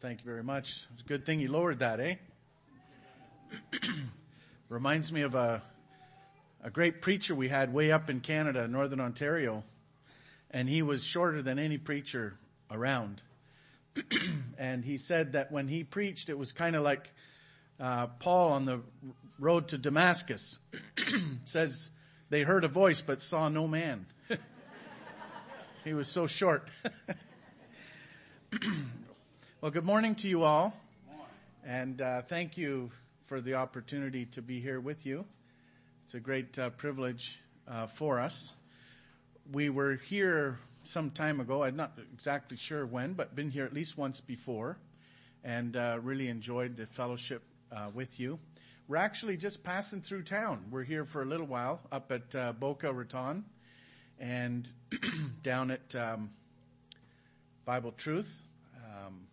Thank you very much. It's a good thing you lowered that, eh? Reminds me of a, a great preacher we had way up in Canada, Northern Ontario, and he was shorter than any preacher around. and he said that when he preached, it was kind of like uh, Paul on the road to Damascus. Says they heard a voice but saw no man. he was so short. Well, good morning to you all, and uh, thank you for the opportunity to be here with you. It's a great uh, privilege uh, for us. We were here some time ago. I'm not exactly sure when, but been here at least once before, and uh, really enjoyed the fellowship uh, with you. We're actually just passing through town. We're here for a little while up at uh, Boca Raton and down at um, Bible Truth. Um,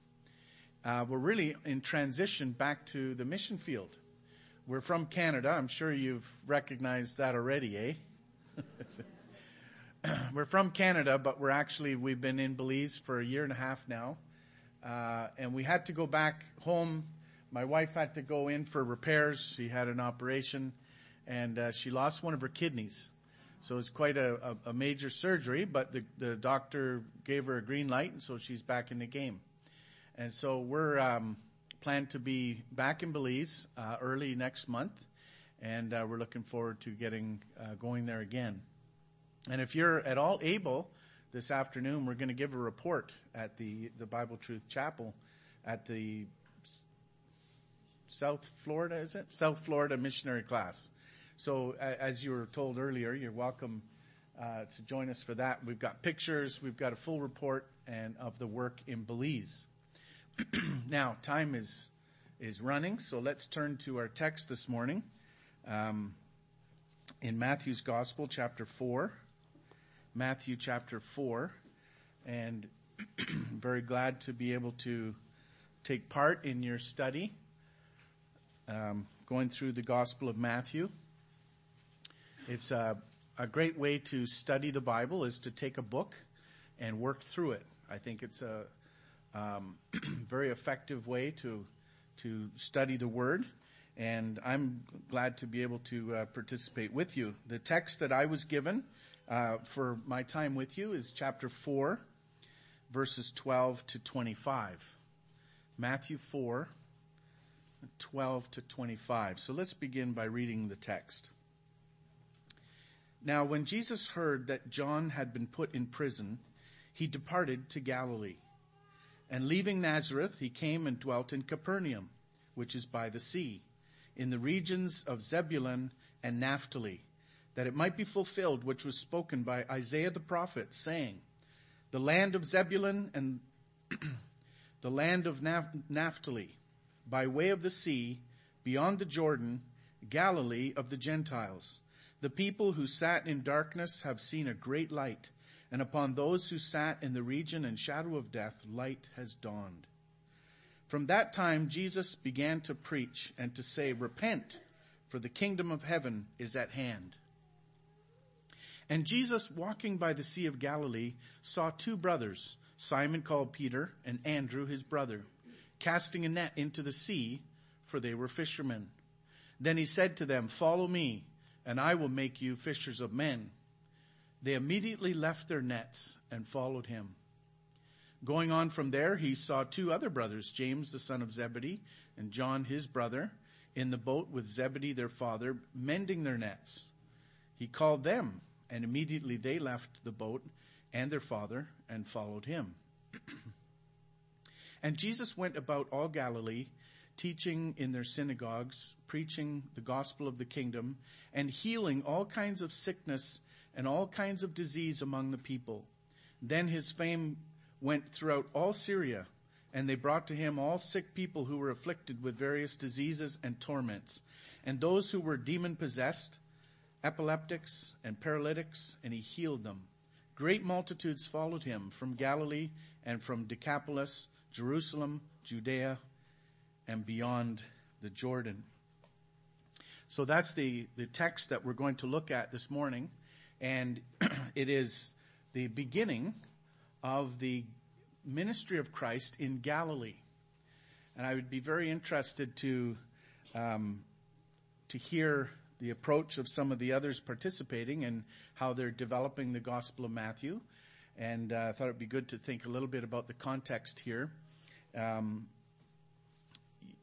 uh, we're really in transition back to the mission field. We're from Canada. I'm sure you've recognized that already, eh? we're from Canada, but we're actually, we've been in Belize for a year and a half now. Uh, and we had to go back home. My wife had to go in for repairs. She had an operation and uh, she lost one of her kidneys. So it's quite a, a, a major surgery, but the, the doctor gave her a green light and so she's back in the game. And so we're, um, planned to be back in Belize, uh, early next month. And, uh, we're looking forward to getting, uh, going there again. And if you're at all able this afternoon, we're going to give a report at the, the Bible Truth Chapel at the South Florida, is it? South Florida missionary class. So as you were told earlier, you're welcome uh, to join us for that. We've got pictures, we've got a full report and of the work in Belize. now, time is is running, so let's turn to our text this morning um, in Matthew's Gospel, chapter four. Matthew chapter 4 and very glad to be able to take part in your study um, going through the Gospel of Matthew. It's a, a great way to study the Bible is to take a book and work through it. I think it's a um, very effective way to to study the Word, and I'm glad to be able to uh, participate with you. The text that I was given uh, for my time with you is chapter 4, verses 12 to 25. Matthew 4, 12 to 25. So let's begin by reading the text. Now when Jesus heard that John had been put in prison, he departed to Galilee. And leaving Nazareth, he came and dwelt in Capernaum, which is by the sea, in the regions of Zebulun and Naphtali that it might be fulfilled which was spoken by Isaiah the prophet saying, the land of Zebulun and the land of Naphtali by way of the sea beyond the Jordan, Galilee of the Gentiles. The people who sat in darkness have seen a great light and upon those who sat in the region and shadow of death, light has dawned. From that time, Jesus began to preach and to say, repent for the kingdom of heaven is at hand. And Jesus, walking by the Sea of Galilee, saw two brothers, Simon called Peter and Andrew his brother, casting a net into the sea, for they were fishermen. Then he said to them, follow me, and I will make you fishers of men. They immediately left their nets and followed him. Going on from there, he saw two other brothers, James the son of Zebedee and John his brother, in the boat with Zebedee their father, mending their nets. He called them and immediately they left the boat and their father and followed him. and Jesus went about all Galilee, teaching in their synagogues, preaching the gospel of the kingdom, and healing all kinds of sickness and all kinds of disease among the people. Then his fame went throughout all Syria, and they brought to him all sick people who were afflicted with various diseases and torments, and those who were demon possessed, epileptics and paralytics, and he healed them. Great multitudes followed him from Galilee and from Decapolis, Jerusalem, Judea, and beyond the Jordan. So that's the, the text that we're going to look at this morning. And it is the beginning of the ministry of Christ in Galilee. And I would be very interested to, um, to hear the approach of some of the others participating and how they're developing the Gospel of Matthew. And uh, I thought it'd be good to think a little bit about the context here. Um,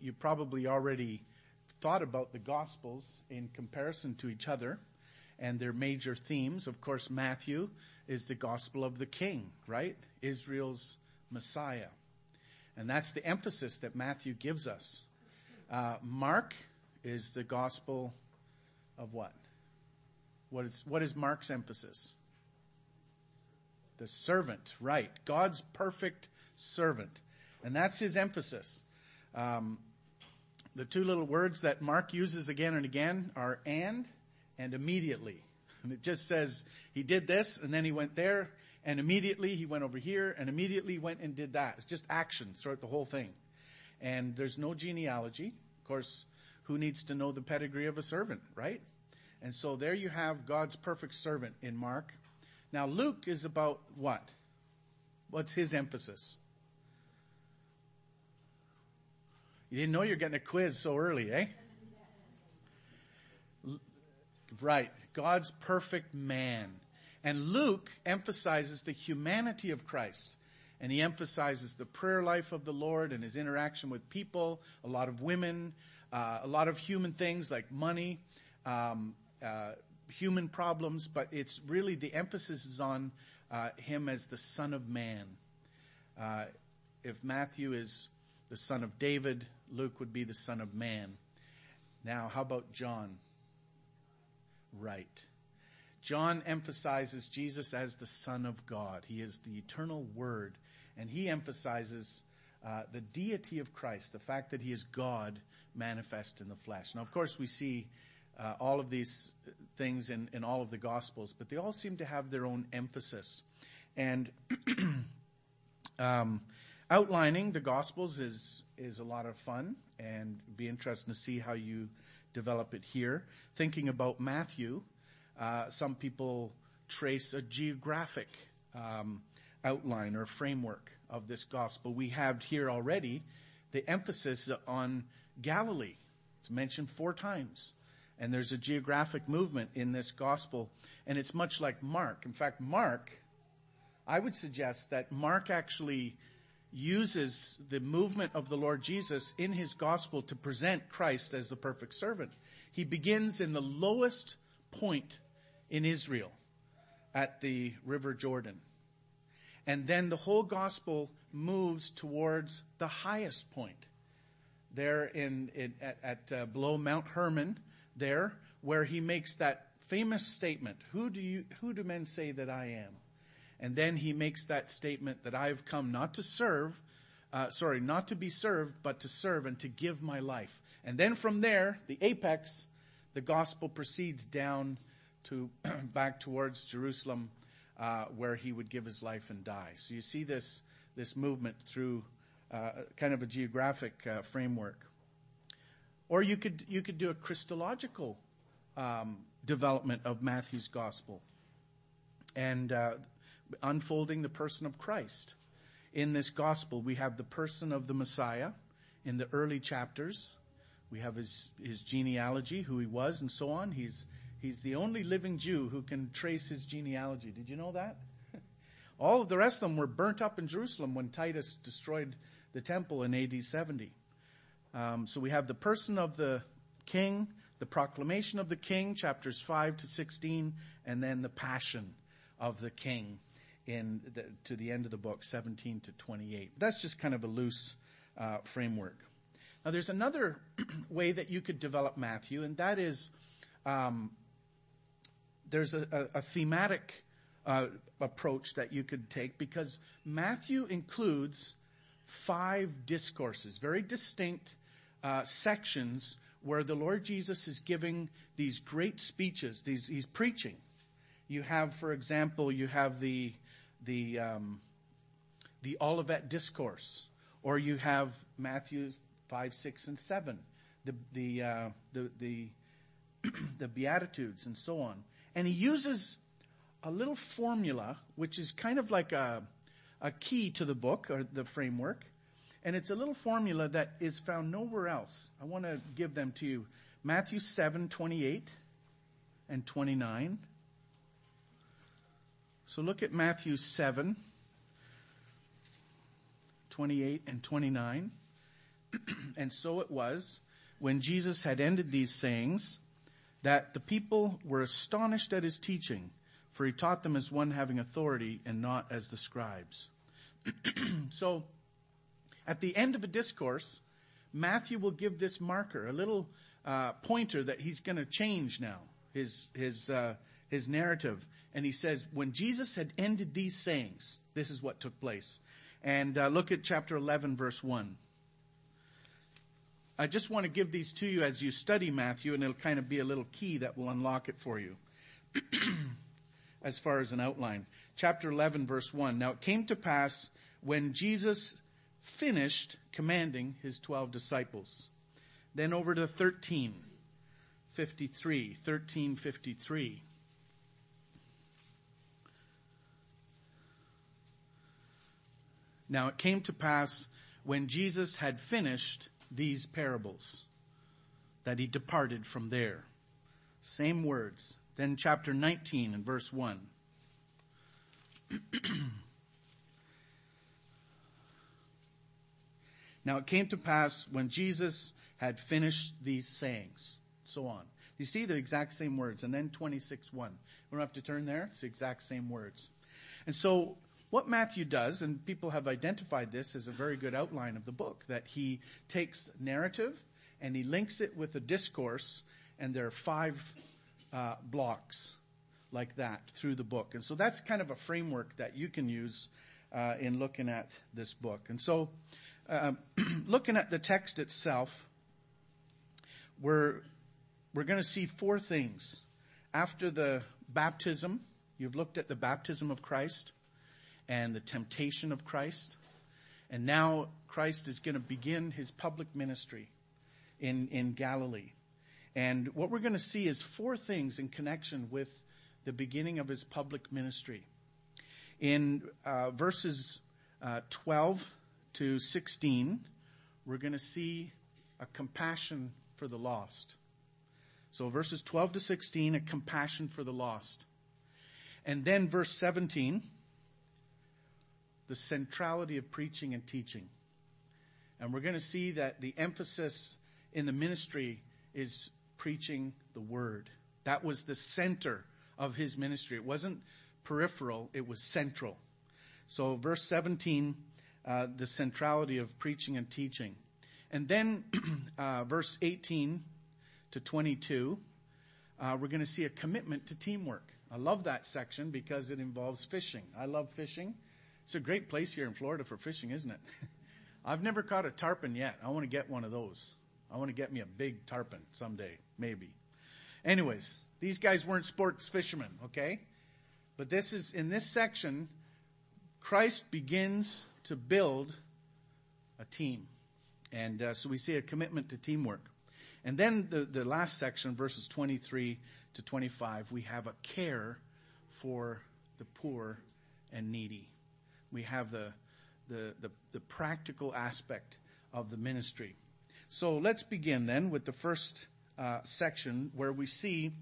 you probably already thought about the Gospels in comparison to each other and their major themes. Of course, Matthew is the Gospel of the King, right? Israel's Messiah. And that's the emphasis that Matthew gives us. Uh, Mark is the Gospel of what? What is, what is Mark's emphasis? The servant, right. God's perfect servant. And that's his emphasis. Um, the two little words that Mark uses again and again are and and immediately. And it just says he did this and then he went there and immediately he went over here and immediately went and did that. It's just action throughout the whole thing. And there's no genealogy. Of course, who needs to know the pedigree of a servant, right? And so there you have God's perfect servant in Mark. Now Luke is about what? What's his emphasis? You didn't know you're getting a quiz so early, eh? Right. God's perfect man. And Luke emphasizes the humanity of Christ. And he emphasizes the prayer life of the Lord and his interaction with people, a lot of women, uh, a lot of human things like money, um, uh, human problems, but it's really the emphasis is on uh, him as the Son of Man. Uh, if Matthew is the son of David, Luke would be the son of man. Now, how about John? Right. John emphasizes Jesus as the Son of God. He is the eternal Word, and he emphasizes uh, the deity of Christ, the fact that he is God manifest in the flesh. Now, of course, we see uh, all of these things in, in all of the Gospels, but they all seem to have their own emphasis. And um, outlining the Gospels is is a lot of fun, and be interesting to see how you develop it here. Thinking about Matthew, uh, some people trace a geographic um, outline or framework of this gospel. We have here already the emphasis on Galilee. It's mentioned four times. And there's a geographic movement in this gospel, and it's much like Mark. In fact, Mark, I would suggest that Mark actually uses the movement of the Lord Jesus in his gospel to present Christ as the perfect servant. He begins in the lowest point in Israel at the River Jordan. And then the whole gospel moves towards the highest point there in, in at, at uh, below Mount Hermon there where he makes that famous statement, who do you, who do men say that I am? And then he makes that statement that I've come not to serve, uh, sorry, not to be served, but to serve and to give my life. And then from there, the apex, the gospel proceeds down to back towards Jerusalem, uh, where he would give his life and die. So you see this this movement through uh, kind of a geographic uh, framework. Or you could you could do a Christological um, development of Matthew's gospel, and uh, unfolding the person of Christ. In this gospel, we have the person of the Messiah in the early chapters. We have his, his genealogy, who he was, and so on. He's, he's the only living Jew who can trace his genealogy. Did you know that? All of the rest of them were burnt up in Jerusalem when Titus destroyed the temple in AD 70. Um, so we have the person of the king, the proclamation of the king, chapters 5 to 16, and then the passion of the king in the, to the end of the book, 17 to 28. That's just kind of a loose uh, framework. Now, there's another way that you could develop Matthew, and that is um, there's a, a, a thematic uh, approach that you could take because Matthew includes five discourses, very distinct uh, sections where the Lord Jesus is giving these great speeches. These he's preaching. You have, for example, you have the the um, the Olivet Discourse, or you have Matthew five, six, and seven, the the uh, the the, the Beatitudes, and so on. And he uses a little formula, which is kind of like a a key to the book or the framework, And it's a little formula that is found nowhere else. I want to give them to you. Matthew 7, 28 and 29. So look at Matthew 7, 28 and 29. and so it was when Jesus had ended these sayings that the people were astonished at his teaching, for he taught them as one having authority and not as the scribes. so, at the end of a discourse, Matthew will give this marker, a little uh, pointer that he's going to change now his his uh, his narrative, and he says, when Jesus had ended these sayings, this is what took place. And uh, look at chapter 11, verse 1. I just want to give these to you as you study Matthew, and it'll kind of be a little key that will unlock it for you. as far as an outline. Chapter 11, verse 1. Now it came to pass when Jesus finished commanding his 12 disciples. Then over to 13, 53, 1353. Now it came to pass when Jesus had finished these parables that he departed from there. Same words. Then chapter 19 and verse 1. now it came to pass when Jesus had finished these sayings, so on. You see the exact same words. And then 26 1. We don't have to turn there. It's the exact same words. And so what Matthew does, and people have identified this as a very good outline of the book, that he takes narrative and he links it with a discourse, and there are five uh, blocks like that through the book. And so that's kind of a framework that you can use uh, in looking at this book. And so, uh, looking at the text itself, we're we're going to see four things. After the baptism, you've looked at the baptism of Christ and the temptation of Christ. And now Christ is going to begin his public ministry in, in Galilee. And what we're going to see is four things in connection with the beginning of his public ministry. In uh, verses uh, 12 to 16, we're going to see a compassion for the lost. So verses 12 to 16, a compassion for the lost. And then verse 17, the centrality of preaching and teaching. And we're going to see that the emphasis in the ministry is preaching the word. That was the center of his ministry. It wasn't peripheral, it was central. So verse 17, uh, the centrality of preaching and teaching. And then uh, verse 18 to 22, uh, we're going to see a commitment to teamwork. I love that section because it involves fishing. I love fishing. It's a great place here in Florida for fishing, isn't it? I've never caught a tarpon yet. I want to get one of those. I want to get me a big tarpon someday, maybe. Anyways, these guys weren't sports fishermen, okay? But this is, in this section, Christ begins to build a team. And uh, so we see a commitment to teamwork. And then the, the last section, verses 23 to 25, we have a care for the poor and needy we have the, the, the, the practical aspect of the ministry. So let's begin then with the first uh, section where we see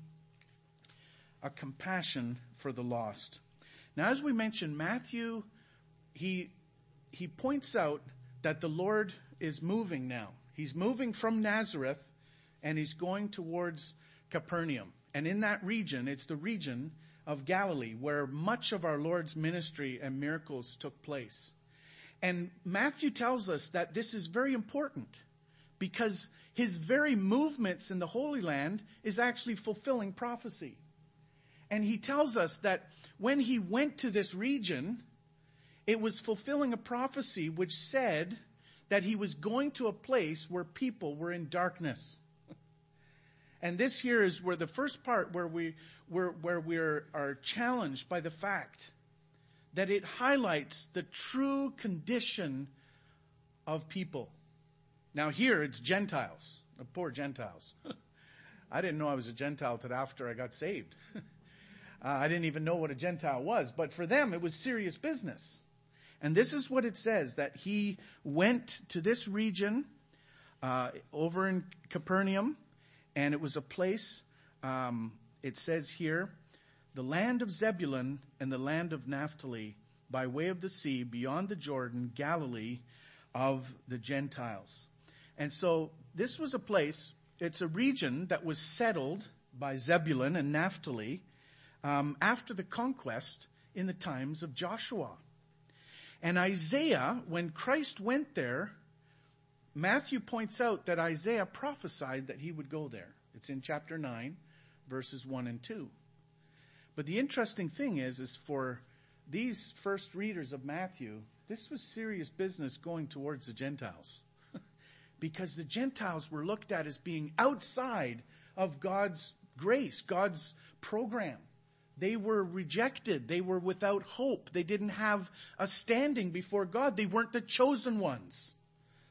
a compassion for the lost. Now, as we mentioned, Matthew, he, he points out that the Lord is moving now. He's moving from Nazareth and he's going towards Capernaum. And in that region, it's the region of Galilee, where much of our Lord's ministry and miracles took place. And Matthew tells us that this is very important because his very movements in the Holy Land is actually fulfilling prophecy. And he tells us that when he went to this region, it was fulfilling a prophecy which said that he was going to a place where people were in darkness. And this here is where the first part where we where, where we are are challenged by the fact that it highlights the true condition of people. Now here it's Gentiles, the poor Gentiles. I didn't know I was a Gentile till after I got saved. uh, I didn't even know what a Gentile was, but for them it was serious business. And this is what it says, that he went to this region, uh, over in Capernaum, and it was a place, um, it says here, the land of Zebulun and the land of Naphtali, by way of the sea, beyond the Jordan, Galilee of the Gentiles. And so this was a place, it's a region that was settled by Zebulun and Naphtali um, after the conquest in the times of Joshua. And Isaiah, when Christ went there, Matthew points out that Isaiah prophesied that he would go there. It's in chapter 9, verses 1 and 2. But the interesting thing is, is for these first readers of Matthew, this was serious business going towards the Gentiles. because the Gentiles were looked at as being outside of God's grace, God's program. They were rejected. They were without hope. They didn't have a standing before God. They weren't the chosen ones.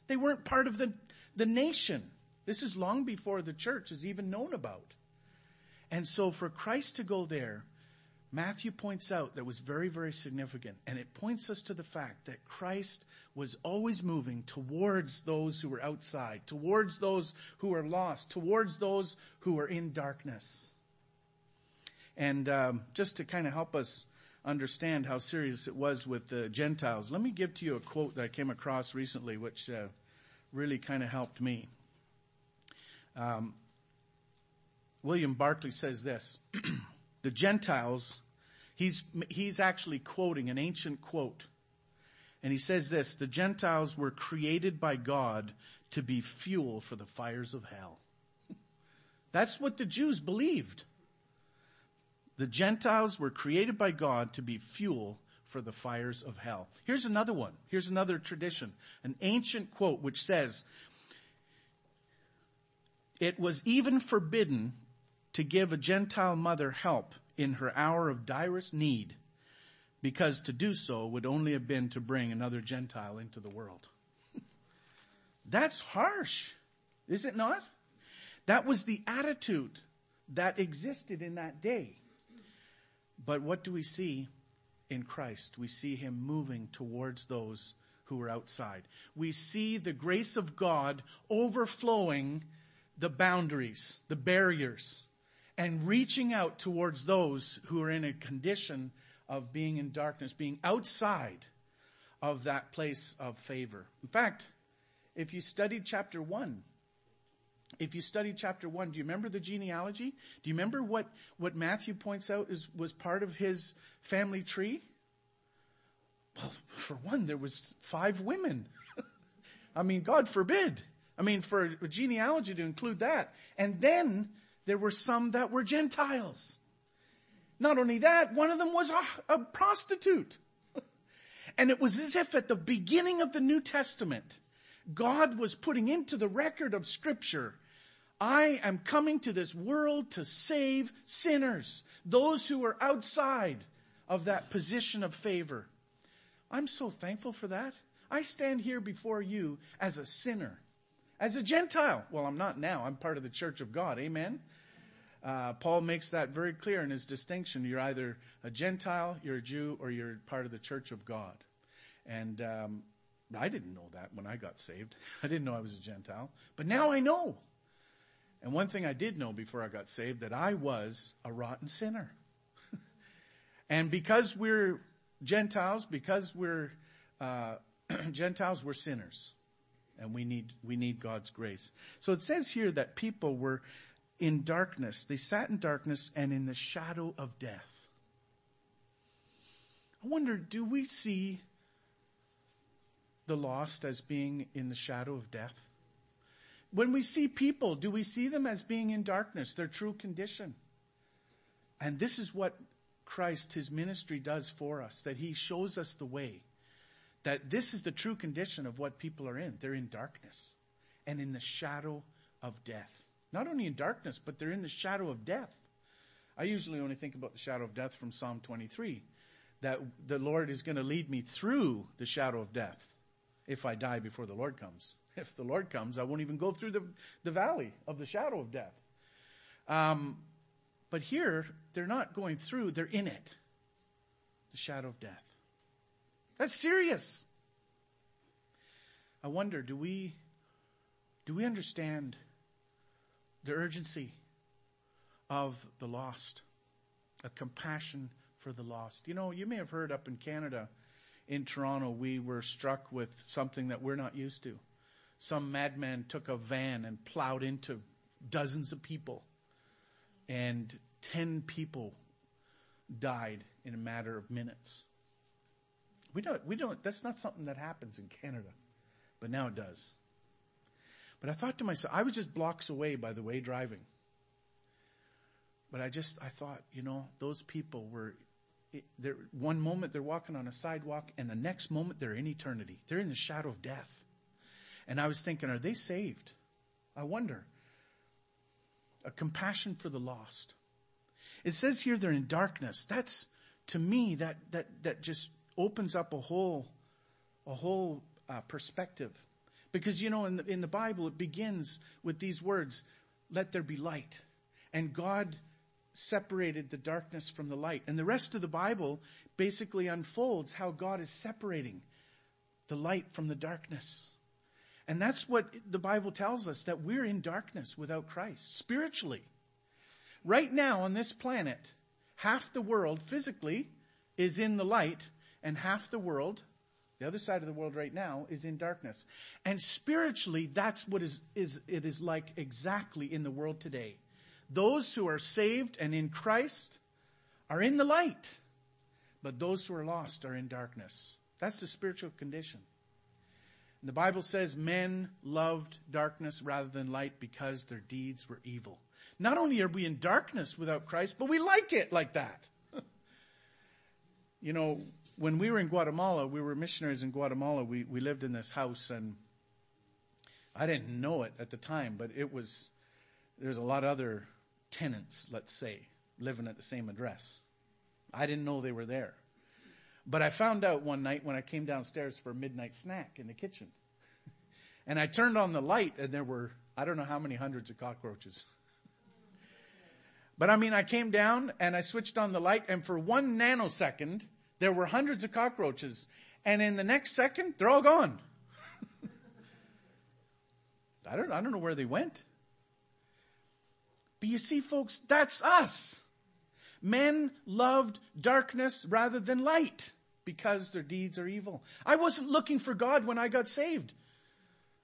They weren't part of the, the nation. This is long before the church is even known about. And so for Christ to go there, Matthew points out that was very, very significant. And it points us to the fact that Christ was always moving towards those who were outside, towards those who were lost, towards those who were in darkness. And um, just to kind of help us understand how serious it was with the Gentiles, let me give to you a quote that I came across recently, which uh, really kind of helped me. Um, William Barclay says this The Gentiles, he's, he's actually quoting an ancient quote. And he says this The Gentiles were created by God to be fuel for the fires of hell. That's what the Jews believed. The Gentiles were created by God to be fuel for the fires of hell. Here's another one. Here's another tradition. An ancient quote which says, It was even forbidden to give a Gentile mother help in her hour of direst need, because to do so would only have been to bring another Gentile into the world. That's harsh, is it not? That was the attitude that existed in that day. But what do we see in Christ? We see him moving towards those who are outside. We see the grace of God overflowing the boundaries, the barriers, and reaching out towards those who are in a condition of being in darkness, being outside of that place of favor. In fact, if you studied chapter 1, if you study chapter one, do you remember the genealogy? Do you remember what, what Matthew points out is, was part of his family tree? Well, for one, there was five women. I mean, God forbid. I mean, for a genealogy to include that. And then there were some that were Gentiles. Not only that, one of them was a, a prostitute. and it was as if at the beginning of the New Testament, God was putting into the record of scripture I am coming to this world to save sinners, those who are outside of that position of favor. I'm so thankful for that. I stand here before you as a sinner, as a Gentile. Well, I'm not now. I'm part of the church of God. Amen. Uh, Paul makes that very clear in his distinction. You're either a Gentile, you're a Jew, or you're part of the church of God. And um, I didn't know that when I got saved. I didn't know I was a Gentile, but now I know. And one thing I did know before I got saved that I was a rotten sinner. and because we're Gentiles, because we're uh, Gentiles, we're sinners, and we need we need God's grace. So it says here that people were in darkness; they sat in darkness and in the shadow of death. I wonder, do we see the lost as being in the shadow of death? When we see people, do we see them as being in darkness, their true condition? And this is what Christ, his ministry does for us, that he shows us the way. That this is the true condition of what people are in. They're in darkness and in the shadow of death. Not only in darkness, but they're in the shadow of death. I usually only think about the shadow of death from Psalm 23. That the Lord is going to lead me through the shadow of death if I die before the Lord comes. If the Lord comes, I won't even go through the, the valley of the shadow of death. Um, but here, they're not going through, they're in it. The shadow of death. That's serious. I wonder, do we, do we understand the urgency of the lost? A compassion for the lost. You know, you may have heard up in Canada, in Toronto, we were struck with something that we're not used to. Some madman took a van and plowed into dozens of people, and 10 people died in a matter of minutes. We don't, we don't, that's not something that happens in Canada, but now it does. But I thought to myself, I was just blocks away, by the way, driving. But I just, I thought, you know, those people were, they're, one moment they're walking on a sidewalk and the next moment they're in eternity. They're in the shadow of death. And I was thinking, are they saved? I wonder. A compassion for the lost. It says here they're in darkness. That's, to me, that, that, that just opens up a whole, a whole uh, perspective. Because, you know, in the, in the Bible, it begins with these words, let there be light. And God separated the darkness from the light. And the rest of the Bible basically unfolds how God is separating the light from the darkness. And that's what the Bible tells us that we're in darkness without Christ, spiritually. Right now on this planet, half the world physically is in the light and half the world, the other side of the world right now, is in darkness. And spiritually, that's what is, is, it is like exactly in the world today. Those who are saved and in Christ are in the light, but those who are lost are in darkness. That's the spiritual condition. And the Bible says men loved darkness rather than light because their deeds were evil. Not only are we in darkness without Christ, but we like it like that. you know, when we were in Guatemala, we were missionaries in Guatemala. We, we lived in this house and I didn't know it at the time, but it was, there's a lot of other tenants, let's say, living at the same address. I didn't know they were there. But I found out one night when I came downstairs for a midnight snack in the kitchen. and I turned on the light and there were, I don't know how many hundreds of cockroaches. but I mean, I came down and I switched on the light and for one nanosecond, there were hundreds of cockroaches. And in the next second, they're all gone. I don't, I don't know where they went. But you see, folks, that's us. Men loved darkness rather than light because their deeds are evil. I wasn't looking for God when I got saved.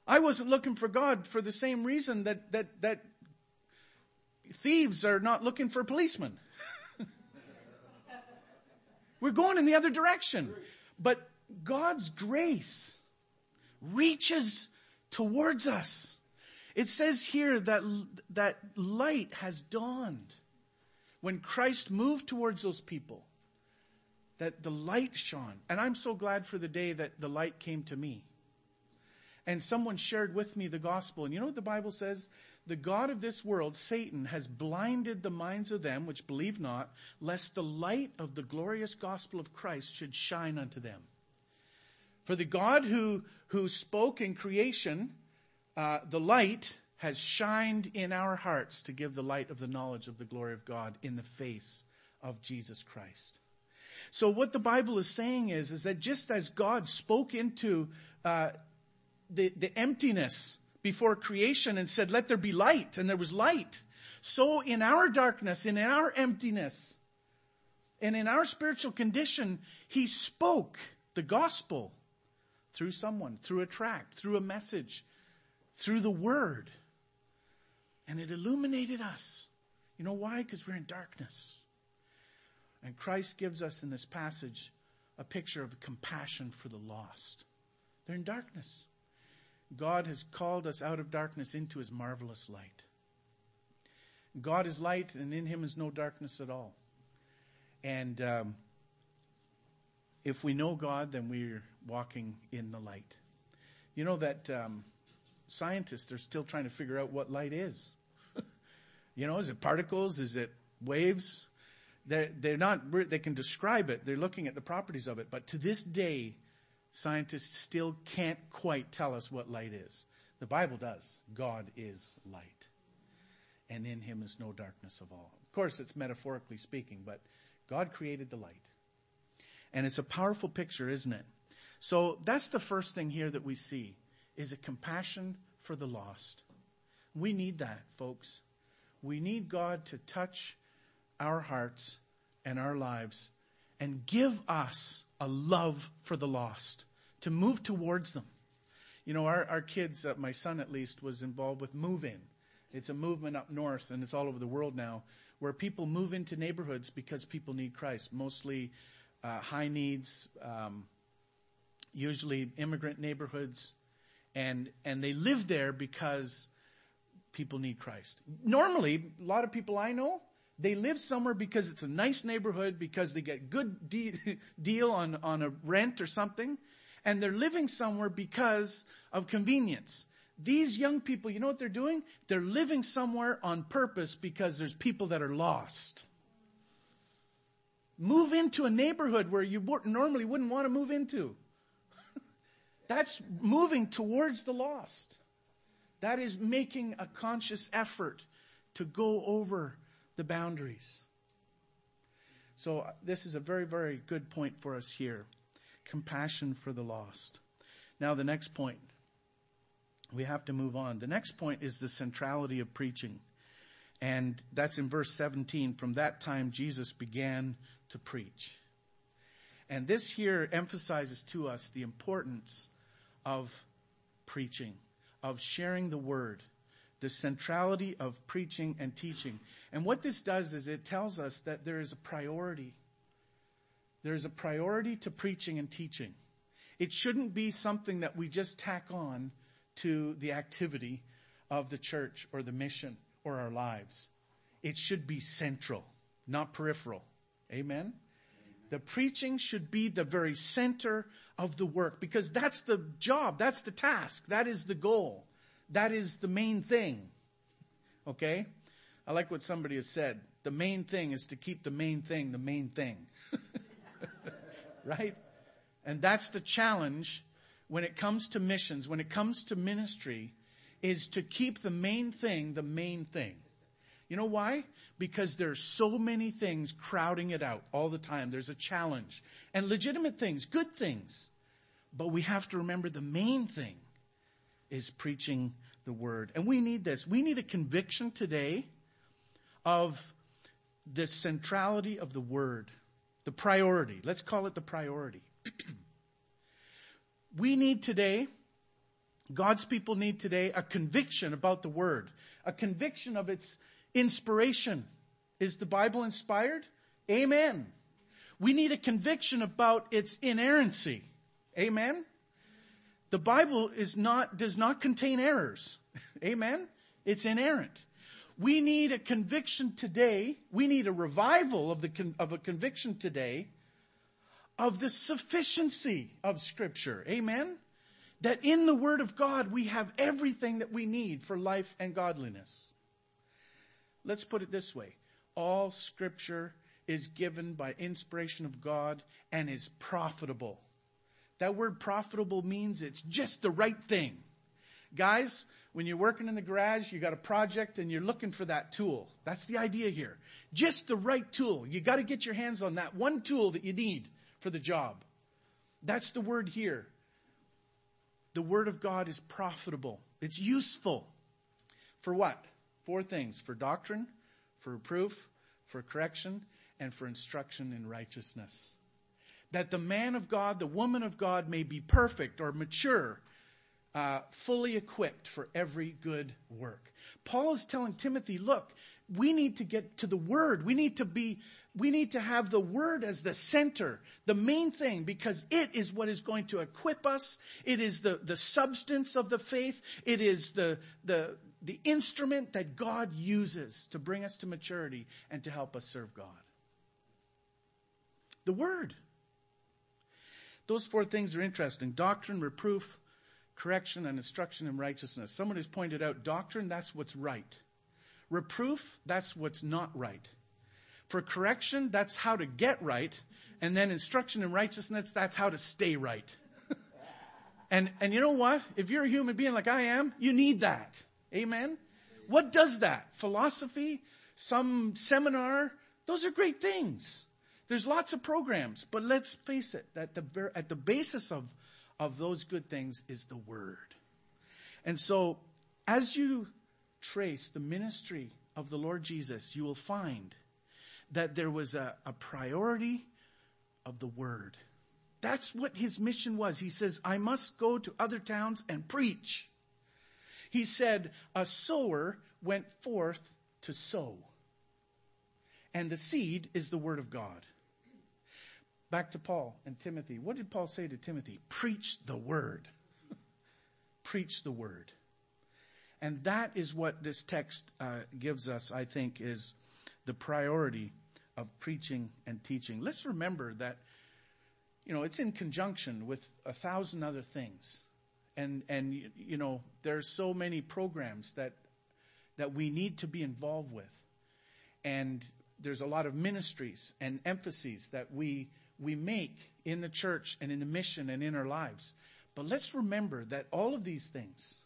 I wasn't looking for God for the same reason that, that, that thieves are not looking for policemen. We're going in the other direction. But God's grace reaches towards us. It says here that, that light has dawned. When Christ moved towards those people, that the light shone. And I'm so glad for the day that the light came to me. And someone shared with me the gospel. And you know what the Bible says? The God of this world, Satan, has blinded the minds of them which believe not, lest the light of the glorious gospel of Christ should shine unto them. For the God who, who spoke in creation uh, the light has shined in our hearts to give the light of the knowledge of the glory of God in the face of Jesus Christ. So what the Bible is saying is, is that just as God spoke into uh, the, the emptiness before creation and said, let there be light, and there was light, so in our darkness, in our emptiness, and in our spiritual condition, He spoke the gospel through someone, through a tract, through a message, through the word. And it illuminated us. You know why? Because we're in darkness. And Christ gives us in this passage a picture of compassion for the lost. They're in darkness. God has called us out of darkness into his marvelous light. God is light, and in him is no darkness at all. And um, if we know God, then we're walking in the light. You know that um, scientists are still trying to figure out what light is. You know, is it particles? Is it waves? They're, they're not, they can describe it. They're looking at the properties of it. But to this day, scientists still can't quite tell us what light is. The Bible does. God is light. And in him is no darkness of all. Of course, it's metaphorically speaking, but God created the light. And it's a powerful picture, isn't it? So that's the first thing here that we see is a compassion for the lost. We need that, folks. We need God to touch our hearts and our lives and give us a love for the lost, to move towards them. You know, our, our kids, uh, my son at least, was involved with Move In. It's a movement up north, and it's all over the world now, where people move into neighborhoods because people need Christ. Mostly uh, high needs, um, usually immigrant neighborhoods, and and they live there because people need Christ. Normally, a lot of people I know, they live somewhere because it's a nice neighborhood, because they get good de- deal on, on a rent or something, and they're living somewhere because of convenience. These young people, you know what they're doing? They're living somewhere on purpose because there's people that are lost. Move into a neighborhood where you normally wouldn't want to move into. That's moving towards the lost. That is making a conscious effort to go over the boundaries. So uh, this is a very, very good point for us here. Compassion for the lost. Now the next point. We have to move on. The next point is the centrality of preaching. And that's in verse 17. From that time, Jesus began to preach. And this here emphasizes to us the importance of preaching, of sharing the word, the centrality of preaching and teaching. And what this does is it tells us that there is a priority. There is a priority to preaching and teaching. It shouldn't be something that we just tack on to the activity of the church or the mission or our lives. It should be central, not peripheral. Amen? The preaching should be the very center of the work because that's the job, that's the task, that is the goal, that is the main thing. Okay? I like what somebody has said. The main thing is to keep the main thing the main thing. right? And that's the challenge when it comes to missions, when it comes to ministry, is to keep the main thing the main thing. You know why? Because there's so many things crowding it out all the time. There's a challenge. And legitimate things, good things. But we have to remember the main thing is preaching the word. And we need this. We need a conviction today of the centrality of the word. The priority. Let's call it the priority. we need today, God's people need today a conviction about the word. A conviction of its inspiration. Is the Bible inspired? Amen. We need a conviction about its inerrancy. Amen. The Bible is not, does not contain errors. Amen. It's inerrant. We need a conviction today. We need a revival of the, of a conviction today of the sufficiency of scripture. Amen. That in the Word of God we have everything that we need for life and godliness. Let's put it this way. All scripture is given by inspiration of God and is profitable. That word profitable means it's just the right thing. Guys, when you're working in the garage, you got a project and you're looking for that tool. That's the idea here. Just the right tool. You got to get your hands on that one tool that you need for the job. That's the word here. The word of God is profitable. It's useful. For what? Four things for doctrine, for reproof, for correction, and for instruction in righteousness. That the man of God, the woman of God may be perfect or mature, uh, fully equipped for every good work. Paul is telling Timothy, look, we need to get to the word. We need to be, we need to have the word as the center, the main thing, because it is what is going to equip us. It is the, the substance of the faith. It is the, the, the instrument that God uses to bring us to maturity and to help us serve God. The Word. Those four things are interesting. Doctrine, reproof, correction, and instruction in righteousness. Someone has pointed out doctrine, that's what's right. Reproof, that's what's not right. For correction, that's how to get right. And then instruction in righteousness, that's how to stay right. and, and you know what? If you're a human being like I am, you need that. Amen? What does that? Philosophy? Some seminar? Those are great things. There's lots of programs, but let's face it, at the, at the basis of, of those good things is the Word. And so, as you trace the ministry of the Lord Jesus, you will find that there was a, a priority of the Word. That's what his mission was. He says, I must go to other towns and preach. He said, a sower went forth to sow. And the seed is the word of God. Back to Paul and Timothy. What did Paul say to Timothy? Preach the word. Preach the word. And that is what this text uh, gives us, I think, is the priority of preaching and teaching. Let's remember that, you know, it's in conjunction with a thousand other things. And, and, you know, there's so many programs that, that we need to be involved with. And there's a lot of ministries and emphases that we we make in the church and in the mission and in our lives. But let's remember that all of these things,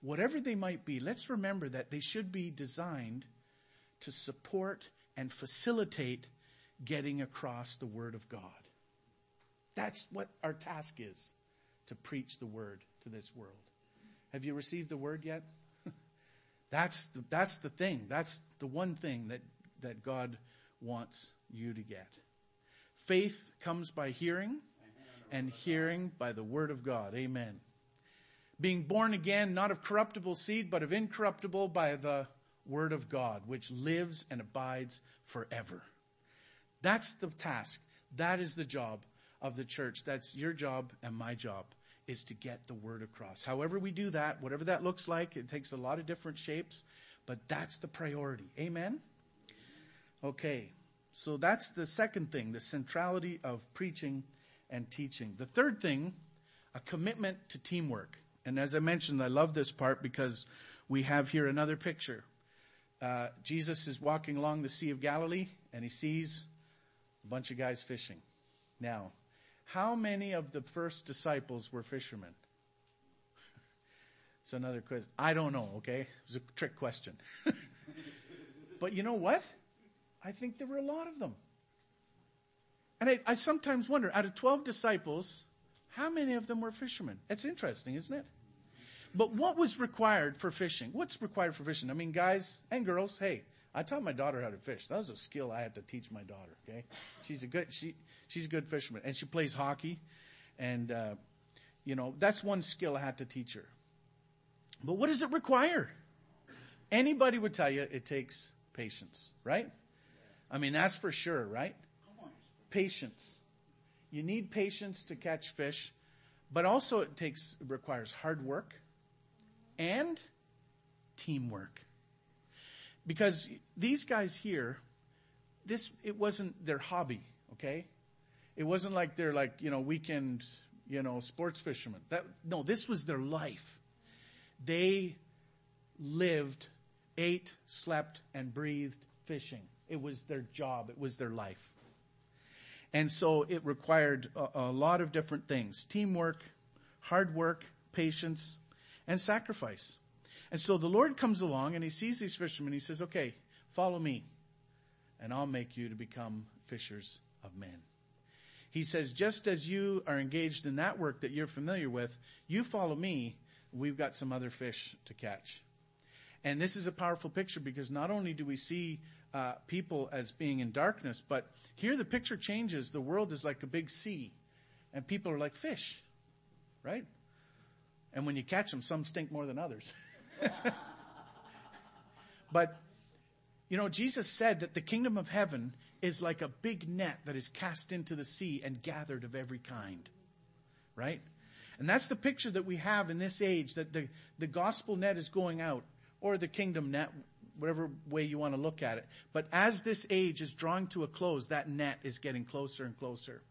whatever they might be, let's remember that they should be designed to support and facilitate getting across the Word of God. That's what our task is to preach the Word to this world. Have you received the Word yet? that's, the, that's the thing. That's the one thing that, that God wants you to get. Faith comes by hearing, and hearing by the word of God. Amen. Being born again, not of corruptible seed, but of incorruptible by the word of God, which lives and abides forever. That's the task. That is the job of the church. That's your job and my job is to get the word across. However we do that, whatever that looks like, it takes a lot of different shapes, but that's the priority. Amen? Okay. So that's the second thing, the centrality of preaching and teaching. The third thing, a commitment to teamwork. And as I mentioned, I love this part because we have here another picture. Uh, Jesus is walking along the Sea of Galilee and he sees a bunch of guys fishing. Now, how many of the first disciples were fishermen? It's another quiz. I don't know, okay? It was a trick question. but you know what? I think there were a lot of them. And I, I, sometimes wonder, out of 12 disciples, how many of them were fishermen? It's interesting, isn't it? But what was required for fishing? What's required for fishing? I mean, guys and girls, hey, I taught my daughter how to fish. That was a skill I had to teach my daughter, okay? She's a good, she, she's a good fisherman. And she plays hockey. And, uh, you know, that's one skill I had to teach her. But what does it require? Anybody would tell you it takes patience, right? I mean, that's for sure, right? Patience. You need patience to catch fish, but also it takes, it requires hard work and teamwork. Because these guys here, this, it wasn't their hobby, okay? It wasn't like they're like, you know, weekend, you know, sports fishermen. That, no, this was their life. They lived, ate, slept, and breathed fishing. It was their job. It was their life. And so it required a, a lot of different things. Teamwork, hard work, patience, and sacrifice. And so the Lord comes along and he sees these fishermen. He says, okay, follow me and I'll make you to become fishers of men. He says, just as you are engaged in that work that you're familiar with, you follow me. We've got some other fish to catch. And this is a powerful picture because not only do we see uh, people as being in darkness. But here the picture changes. The world is like a big sea, and people are like fish, right? And when you catch them, some stink more than others. but, you know, Jesus said that the kingdom of heaven is like a big net that is cast into the sea and gathered of every kind, right? And that's the picture that we have in this age that the, the gospel net is going out, or the kingdom net, whatever way you want to look at it. But as this age is drawing to a close, that net is getting closer and closer.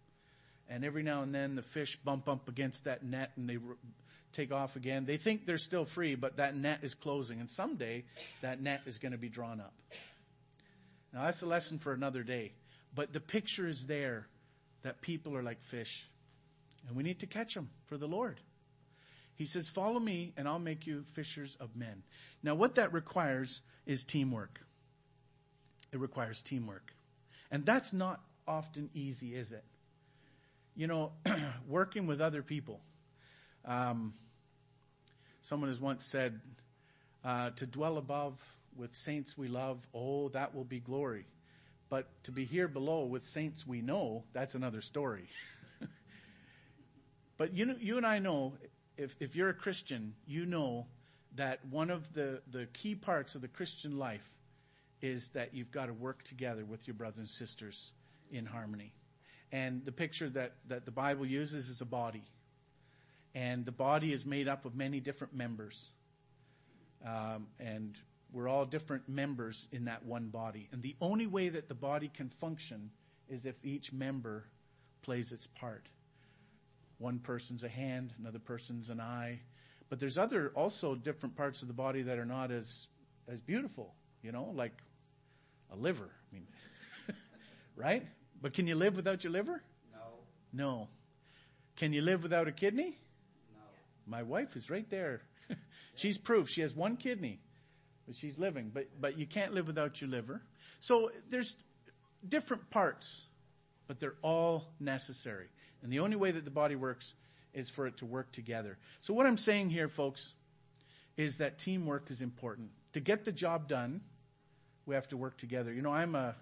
And every now and then the fish bump up against that net and they take off again. They think they're still free, but that net is closing. And someday that net is going to be drawn up. Now that's a lesson for another day. But the picture is there that people are like fish. And we need to catch them for the Lord. He says, follow me and I'll make you fishers of men. Now what that requires is teamwork. It requires teamwork. And that's not often easy, is it? you know, working with other people. Um, someone has once said, uh, to dwell above with saints we love, oh, that will be glory. But to be here below with saints we know, that's another story. but you you and I know, if, if you're a Christian, you know that one of the, the key parts of the Christian life is that you've got to work together with your brothers and sisters in harmony. And the picture that, that the Bible uses is a body. And the body is made up of many different members. Um, and we're all different members in that one body. And the only way that the body can function is if each member plays its part. One person's a hand, another person's an eye. But there's other also different parts of the body that are not as as beautiful, you know, like a liver. I mean, right? But can you live without your liver? No. No. Can you live without a kidney? My wife is right there. she's proof. She has one kidney, but she's living. But but you can't live without your liver. So there's different parts, but they're all necessary. And the only way that the body works is for it to work together. So what I'm saying here, folks, is that teamwork is important. To get the job done, we have to work together. You know, I'm a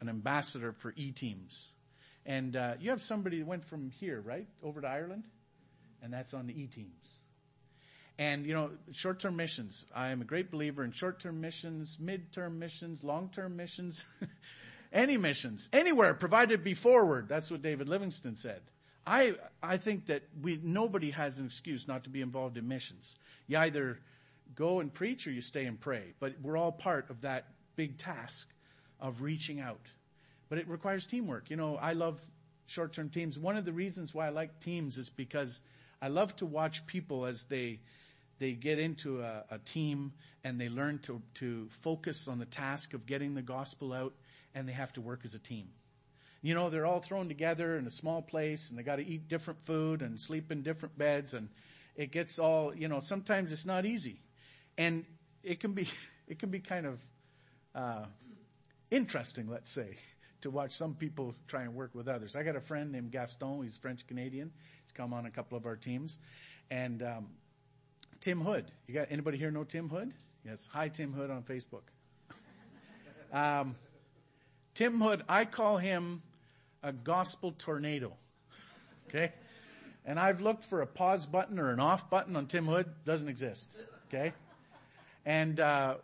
an ambassador for e-teams. And uh, you have somebody that went from here, right, over to Ireland, and that's on the e-teams. And you know, short-term missions. I am a great believer in short-term missions, mid-term missions, long-term missions, any missions, anywhere, provided be forward. That's what David Livingstone said. I I think that we nobody has an excuse not to be involved in missions. You either go and preach or you stay and pray. But we're all part of that big task of reaching out. But it requires teamwork. You know, I love short term teams. One of the reasons why I like teams is because I love to watch people as they they get into a, a, team and they learn to, to focus on the task of getting the gospel out and they have to work as a team. You know, they're all thrown together in a small place and they got to eat different food and sleep in different beds and it gets all, you know, sometimes it's not easy. And it can be, it can be kind of, uh, interesting, let's say, to watch some people try and work with others. I got a friend named Gaston. He's French Canadian. He's come on a couple of our teams. And, um, Tim Hood. You got anybody here know Tim Hood? Yes. Hi, Tim Hood on Facebook. Um, Tim Hood, I call him a gospel tornado. Okay? And I've looked for a pause button or an off button on Tim Hood. Doesn't exist. Okay? And, uh,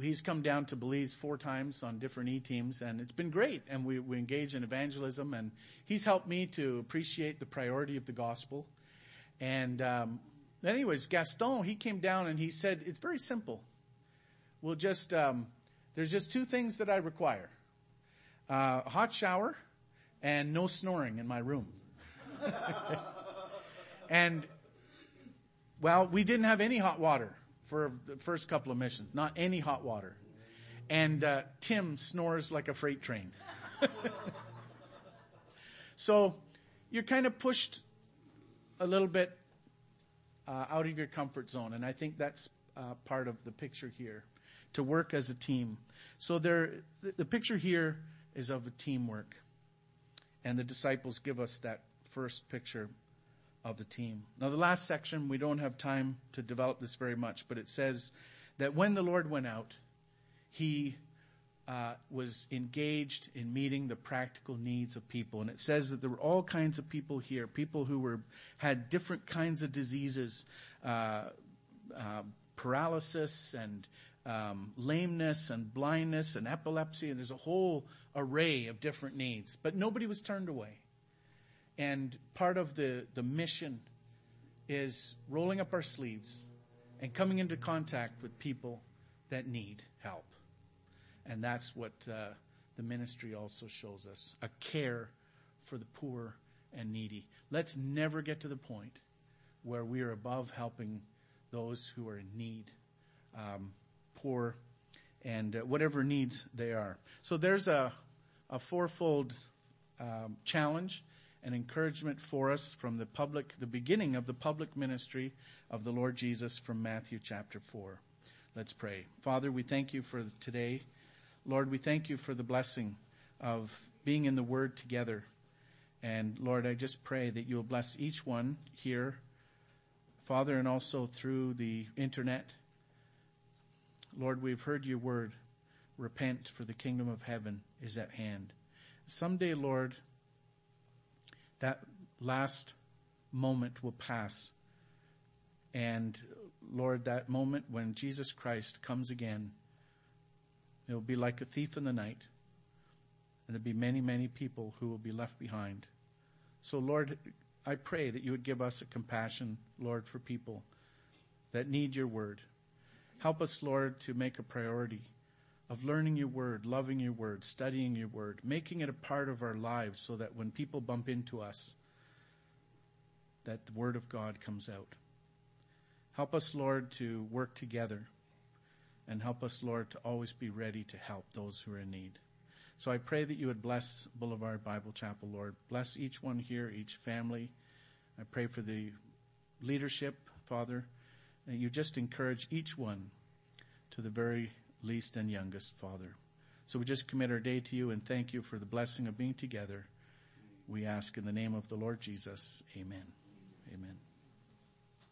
he's come down to Belize four times on different e-teams and it's been great. And we, we engage in evangelism and he's helped me to appreciate the priority of the gospel. And, um, anyways, Gaston, he came down and he said, it's very simple. We'll just, um, there's just two things that I require. Uh, a hot shower and no snoring in my room. and, well, we didn't have any hot water for the first couple of missions. Not any hot water. And uh, Tim snores like a freight train. so you're kind of pushed a little bit uh, out of your comfort zone, and I think that's uh, part of the picture here to work as a team. So there, the picture here is of a teamwork, and the disciples give us that first picture of the team. Now the last section, we don't have time to develop this very much, but it says that when the Lord went out, he uh, was engaged in meeting the practical needs of people. And it says that there were all kinds of people here, people who were, had different kinds of diseases, uh, uh, paralysis and um, lameness and blindness and epilepsy, and there's a whole array of different needs. But nobody was turned away. And part of the, the mission is rolling up our sleeves and coming into contact with people that need help. And that's what uh, the ministry also shows us a care for the poor and needy. Let's never get to the point where we are above helping those who are in need, um, poor, and uh, whatever needs they are. So there's a, a fourfold um, challenge an encouragement for us from the public, the beginning of the public ministry of the Lord Jesus from Matthew chapter 4. Let's pray. Father, we thank you for today. Lord, we thank you for the blessing of being in the Word together And Lord, I just pray that you'll bless each one here, Father, and also through the internet. Lord, we've heard your word. Repent, for the kingdom of heaven is at hand. Someday, Lord, that last moment will pass. And Lord, that moment when Jesus Christ comes again, it will be like a thief in the night. And there'll be many, many people who will be left behind. So, Lord, I pray that you would give us a compassion, Lord, for people that need your word. Help us, Lord, to make a priority of learning your word, loving your word, studying your word, making it a part of our lives so that when people bump into us, that the word of God comes out. Help us, Lord, to work together and help us, Lord, to always be ready to help those who are in need. So I pray that you would bless Boulevard Bible Chapel, Lord. Bless each one here, each family. I pray for the leadership, Father, you just encourage each one to the very least and youngest, Father. So we just commit our day to you and thank you for the blessing of being together. We ask in the name of the Lord Jesus. Amen. Amen.